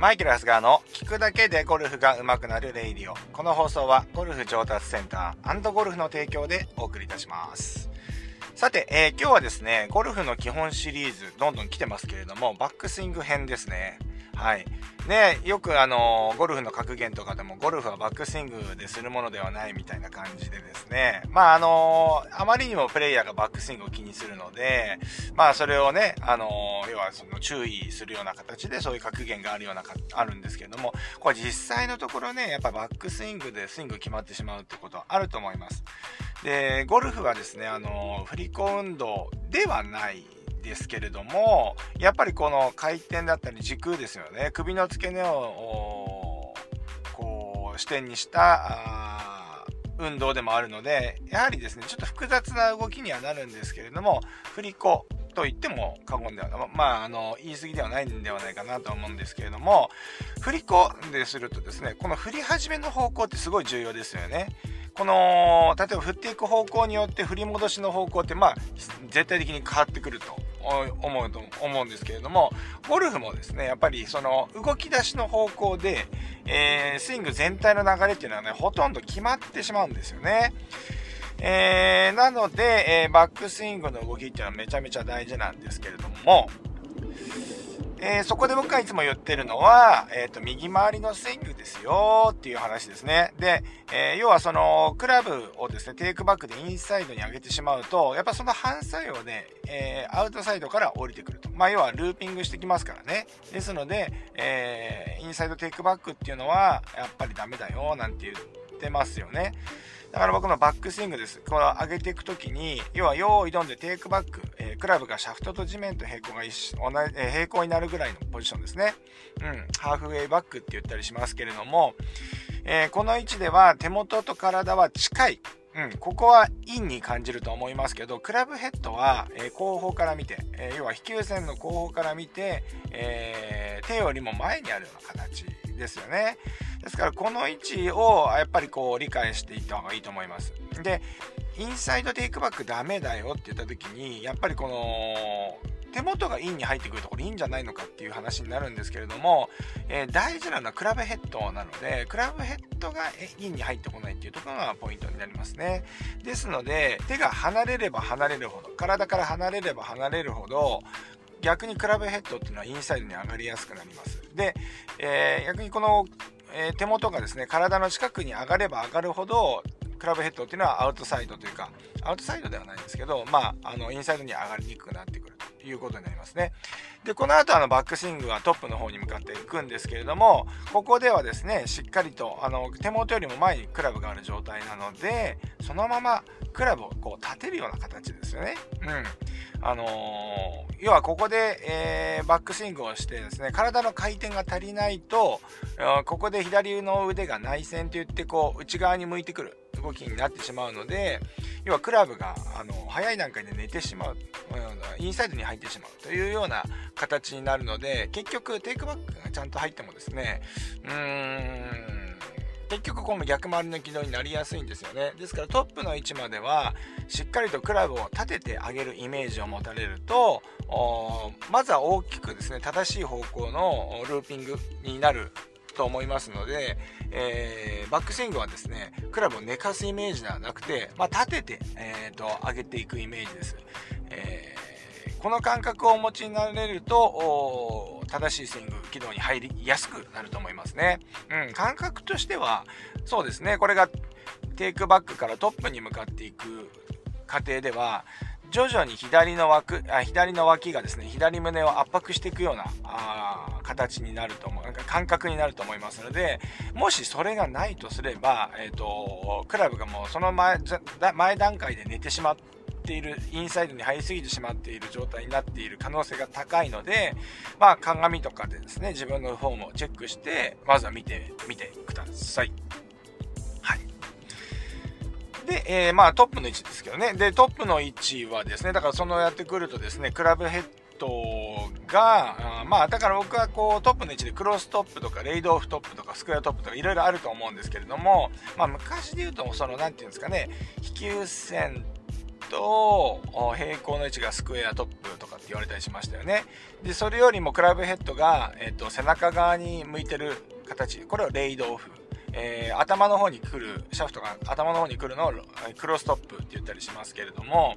マイケル・ハスガーの聞くだけでゴルフが上手くなる radio。この放送はゴルフ上達センターゴルフの提供でお送りいたします。さて、えー、今日はですね、ゴルフの基本シリーズ、どんどん来てますけれども、バックスイング編ですね。はい。ね、よくあの、ゴルフの格言とかでも、ゴルフはバックスイングでするものではないみたいな感じでですね、まああの、あまりにもプレイヤーがバックスイングを気にするので、まあそれをね、あの、要はその注意するような形でそういう格言があるようなか、あるんですけれども、これ実際のところね、やっぱバックスイングでスイング決まってしまうってことはあると思います。で、ゴルフはですね、あの、振り子運動ではないですけれどもやっぱりこの回転だったり軸ですよね。首の付け根をこう視点にした運動でもあるのでやはりですねちょっと複雑な動きにはなるんですけれども振り子と言っても過言ではない。まああの言い過ぎではないんではないかなと思うんですけれども振り子でするとですねこの振り始めの方向ってすごい重要ですよね。この例えば振っていく方向によって振り戻しの方向ってまあ絶対的に変わってくると。思うと思うんですけれどもゴルフもですねやっぱりその動き出しの方向で、えー、スイング全体の流れっていうのはねほとんど決まってしまうんですよね。えー、なので、えー、バックスイングの動きっていうのはめちゃめちゃ大事なんですけれども、えー、そこで僕がいつも言ってるのは、えっ、ー、と、右回りのスイングですよっていう話ですね。で、えー、要はその、クラブをですね、テイクバックでインサイドに上げてしまうと、やっぱその反作用で、えアウトサイドから降りてくると。まあ、要はルーピングしてきますからね。ですので、えインサイドテイクバックっていうのは、やっぱりダメだよ、なんて言ってますよね。だから僕のバックスイングです。この上げていくときに、要は用意どんでテイクバック、えー、クラブがシャフトと地面と平行が一緒、えー、平行になるぐらいのポジションですね。うん、ハーフウェイバックって言ったりしますけれども、えー、この位置では手元と体は近い。うん、ここはインに感じると思いますけど、クラブヘッドは、え、後方から見て、え、要は飛球線の後方から見て、えー、手よりも前にあるような形ですよね。ですからこの位置をやっぱりこう理解していった方がいいと思います。で、インサイドテイクバックダメだよって言った時に、やっぱりこの手元がインに入ってくるところいいんじゃないのかっていう話になるんですけれども、えー、大事なのはクラブヘッドなので、クラブヘッドがインに入ってこないっていうところがポイントになりますね。ですので、手が離れれば離れるほど、体から離れれば離れるほど、逆にクラブヘッドっていうのはインサイドに上がりやすくなります。で、えー、逆にこのえー、手元がですね体の近くに上がれば上がるほどクラブヘッドっていうのはアウトサイドというかアウトサイドではないんですけどまああのインサイドに上がりにくくなってくるいうことになりますね。でこの後あのバックスイングはトップの方に向かっていくんですけれどもここではですねしっかりとあの手元よりも前にクラブがある状態なのでそのままクラブをこう立てるような形ですよね。うん。あのー、要はここで、えー、バックスイングをしてですね体の回転が足りないとここで左の腕が内旋といってこう内側に向いてくる。動きになってしまうので要はクラブがあの早い段階で寝てしまうインサイドに入ってしまうというような形になるので結局テイクバックがちゃんと入ってもですねうーん結局この逆回りの軌道になりやすいんですよね。ですからトップの位置まではしっかりとクラブを立ててあげるイメージを持たれるとまずは大きくですね正しい方向のルーピングになると思いますので、えー、バックスイングはですねクラブを寝かすイメージではなくて、まあ、立てて、えーと、上げていくイメージです、えー、この感覚をお持ちになれると正しいスイング軌道に入りやすくなると思いますね。うん、感覚としてはそうですねこれがテイクバックからトップに向かっていく過程では徐々に左の枠あ左の脇がですね左胸を圧迫していくようなあ形になると思うなんか感覚になると思いますのでもしそれがないとすれば、えーと、クラブがもうその前前段階で寝てしまってているインサイドに入りすぎてしまっている状態になっている可能性が高いので、まあ、鏡とかでですね自分のフォームをチェックしてまずは見てみてくださ。い。で、えー、まあトップの位置ですけどね。で、トップの位置はですね、だからそのやってくるとですね、クラブヘッドが、まあだから僕はこうトップの位置でクロストップとかレイドオフトップとかスクエアトップとかいろいろあると思うんですけれども、まあ昔で言うとその何て言うんですかね、飛球線と平行の位置がスクエアトップとかって言われたりしましたよね。で、それよりもクラブヘッドが、えっ、と、背中側に向いてる形、これをレイドオフ。えー、頭の方に来る、シャフトが頭の方に来るのをクロストップって言ったりしますけれども、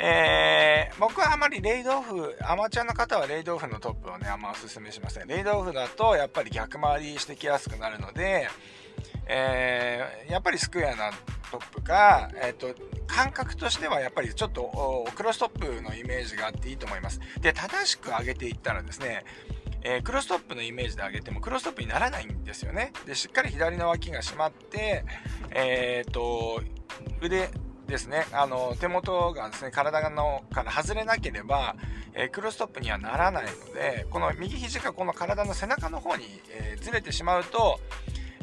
えー、僕はあまりレイドオフ、アマチュアの方はレイドオフのトップをね、あんまおすすめしません。レイドオフだとやっぱり逆回りしてきやすくなるので、えー、やっぱりスクエアなトップか、えっ、ー、と、感覚としてはやっぱりちょっとクロストップのイメージがあっていいと思います。で、正しく上げていったらですね、えー、クロストップのイメージで上げてもクロストップにならないんですよね。で、しっかり左の脇が締まって、えっ、と、腕、ですね、あの、手元がですね、体のから外れなければ、えー、クロストップにはならないので、この右肘がこの体の背中の方に、えー、ずれてしまうと、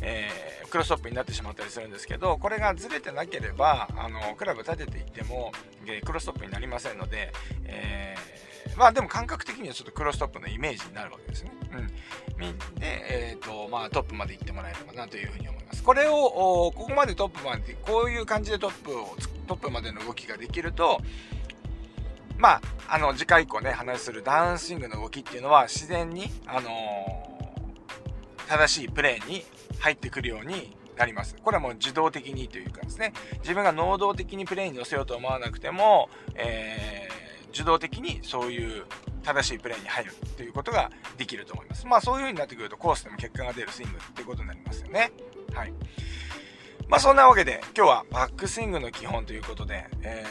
えー、クロストップになってしまったりするんですけど、これがずれてなければ、あの、クラブ立てていっても、えクロストップになりませんので、えまあでも感覚的にはちょっとクロストップのイメージになるわけですね。うん。で、えっ、と、まあトップまで行ってもらえればなというふうに思います。これを、ここまでトップまで、こういう感じでトップを、トップまでの動きができると、まあ、あの、次回以降ね、話するダウンスイングの動きっていうのは自然に、あのー、正しいプレーに入ってくるようになります。これはもう自動的にというかですね、自分が能動的にプレーに乗せようと思わなくても、えー、受動的にそういう正しいプレーに入るということができると思います。まあそういう風になってくるとコースでも結果が出るスイングっていうことになりますよね。はい。まあそんなわけで今日はバックスイングの基本ということで、え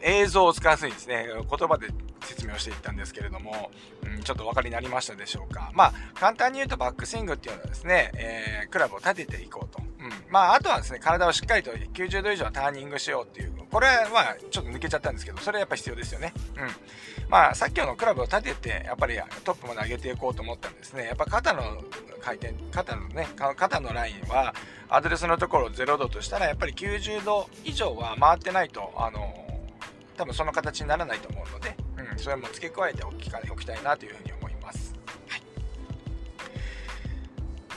ー、映像を使わずにですね、言葉で説明をしていったんですけれども、うん、ちょっとお分かりになりましたでしょうか。まあ簡単に言うとバックスイングっていうのはですね、えー、クラブを立てていこうと。うん。まああとはですね、体をしっかりと90度以上ターニングしようっていう、これはちょっと抜けちゃったんですけど、それはやっぱ必要ですよね。うん。まあさっきのクラブを立てて、やっぱりトップまで上げていこうと思ったんですね。やっぱ肩の回転、肩のね、肩のラインは、アドレスのところ0度としたら、やっぱり90度以上は回ってないと、あの、多分その形にならないと思うので、うん、それも付け加えておきおきたいなというふうに思います。はい。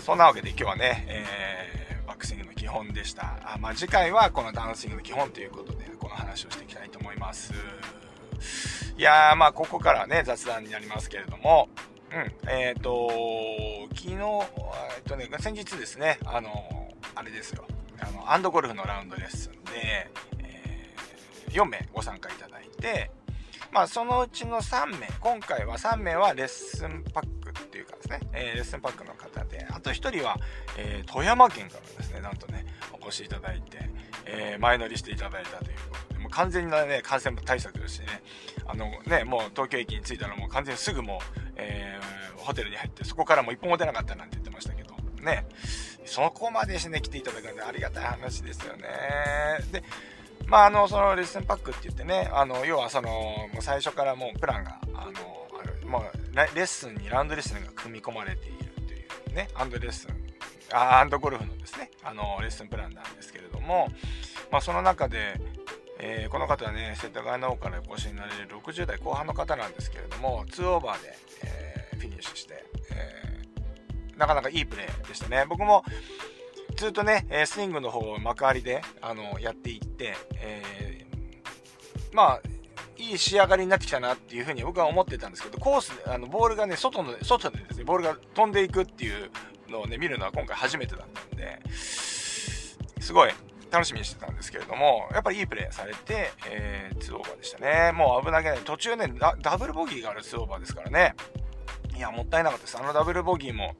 そんなわけで今日はね、えー、バックスイングの基本でした。あまあ、次回はこのダウンスイングの基本ということで、の話をしていきたいと思います。いやー、まあ、ここからね、雑談になりますけれども、うん、えっ、ー、と、昨日、えっ、とね、先日ですね、あの、あれですよ、あの、アンドゴルフのラウンドレッスンで、えー、4名ご参加いただいて、まあ、そのうちの3名、今回は3名はレッスンパックっていうかですね、えー、レッスンパックの方で、あと1人は、えー、富山県からですね、なんとね、お越しいただいて、えー、前乗りしていただいたというこ、う完全なね、感染対策ですしね、あのね、もう東京駅に着いたらもう完全にすぐもう、えー、ホテルに入って、そこからもう一歩も出なかったなんて言ってましたけど、ね、そこまでしてね、来ていただくんでありがたい話ですよね。で、まあ、あの、そのレッスンパックって言ってね、あの、要はその、もう最初からもうプランが、あの、ある、まあ、レッスンにラウンドレッスンが組み込まれているというね、アンドレッスン、あアンドゴルフのですね、あの、レッスンプランなんですけれども、まあ、その中で、えー、この方はね、世田谷の方からお越しになれる60代後半の方なんですけれども、2オーバーで、えー、フィニッシュして、えー、なかなかいいプレーでしたね。僕も、ずっとね、スイングの方を幕張で、あの、やっていって、えー、まあ、いい仕上がりになってきたなっていうふうに僕は思ってたんですけど、コースで、あの、ボールがね、外の、外でですね、ボールが飛んでいくっていうのをね、見るのは今回初めてだったんで、すごい楽しみにしてたんですけれども、やっぱりいいプレーされて、えー、2オーバーでしたね。もう危なげない。途中ねダ、ブルボギーがある2オーバーですからね。いや、もったいなかったです。あのダブルボギーも、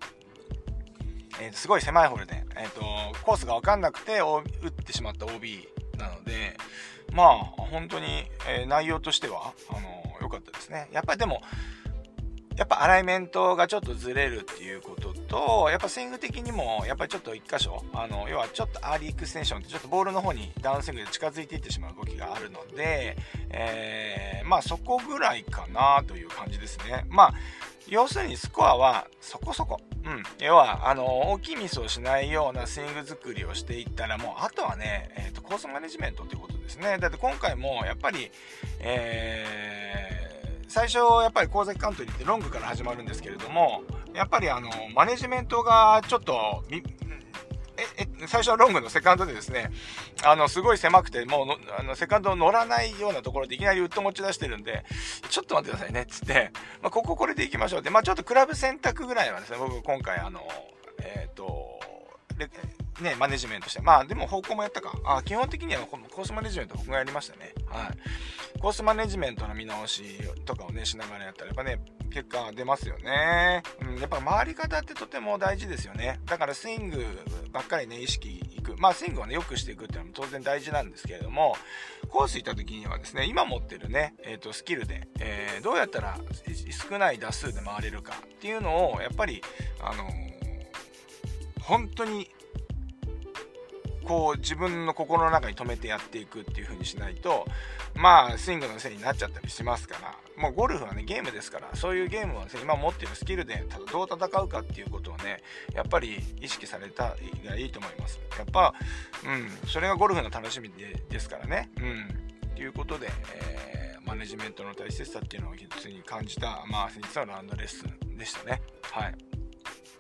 えー、すごい狭いホールで、えーと、コースが分かんなくて打ってしまった OB なので、まあ、本当に、えー、内容としてはあの良、かったですね。やっぱりでも、やっぱアライメントがちょっとずれるっていうことと、やっぱスイング的にも、やっぱりちょっと一箇所、あの、要はちょっとアーリーエクステンションってちょっとボールの方にダウンスイングで近づいていってしまう動きがあるので、えー、まあそこぐらいかなという感じですね。まあ、要するにスコアはそこそこ。うん。要は、あの、大きいミスをしないようなスイング作りをしていったら、もう、あとはね、え、ー、と、コースマネジメントっていうことですね。だって今回も、やっぱり、えー、最初、やっぱり神崎カントリーってロングから始まるんですけれども、やっぱりあの、マネジメントがちょっと、え、え、最初のロングのセカンドでですね、あの、すごい狭くて、もうの、あの、セカンド乗らないようなところでいきなりウッド持ち出してるんで、ちょっと待ってくださいね、つって、まあ、こここれで行きましょうって、まあ、ちょっとクラブ選択ぐらいはですね、僕今回あの、えっ、ー、と、ね、マネジメントして。まあ、でも方向もやったか。あ基本的にはこのコースマネジメント僕がやりましたね。はい。コースマネジメントの見直しとかをね、しながらやったら、やっぱね、結果出ますよね。うん、やっぱ回り方ってとても大事ですよね。だからスイングばっかりね、意識いく。まあ、スイングをね、良くしていくっていうのも当然大事なんですけれども、コース行った時にはですね、今持ってるね、えっ、ー、と、スキルで、えー、どうやったら少ない打数で回れるかっていうのを、やっぱり、あのー、本当にこう自分の心の中に留めてやっていくっていう風にしないとまあスイングのせいになっちゃったりしますから。もうゴルフはねゲームですから。そういうゲームを、ね、今持ってるスキルでただどう戦うかっていうことをねやっぱり意識されたがいいと思います。やっぱうんそれがゴルフの楽しみでですからね。うん。ということで、えー、マネジメントの大切さっていうのを実に感じたまあ先日のラウンドレッスンでしたね。はい。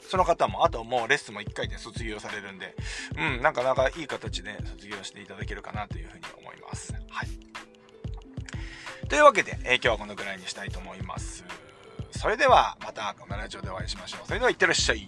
その方も、あともうレッスンも1回で卒業されるんで、うん、なかなかいい形で卒業していただけるかなというふうに思います。はい。というわけで、えー、今日はこのぐらいにしたいと思います。それでは、またこのラジオでお会いしましょう。それでは、いってらっしゃい。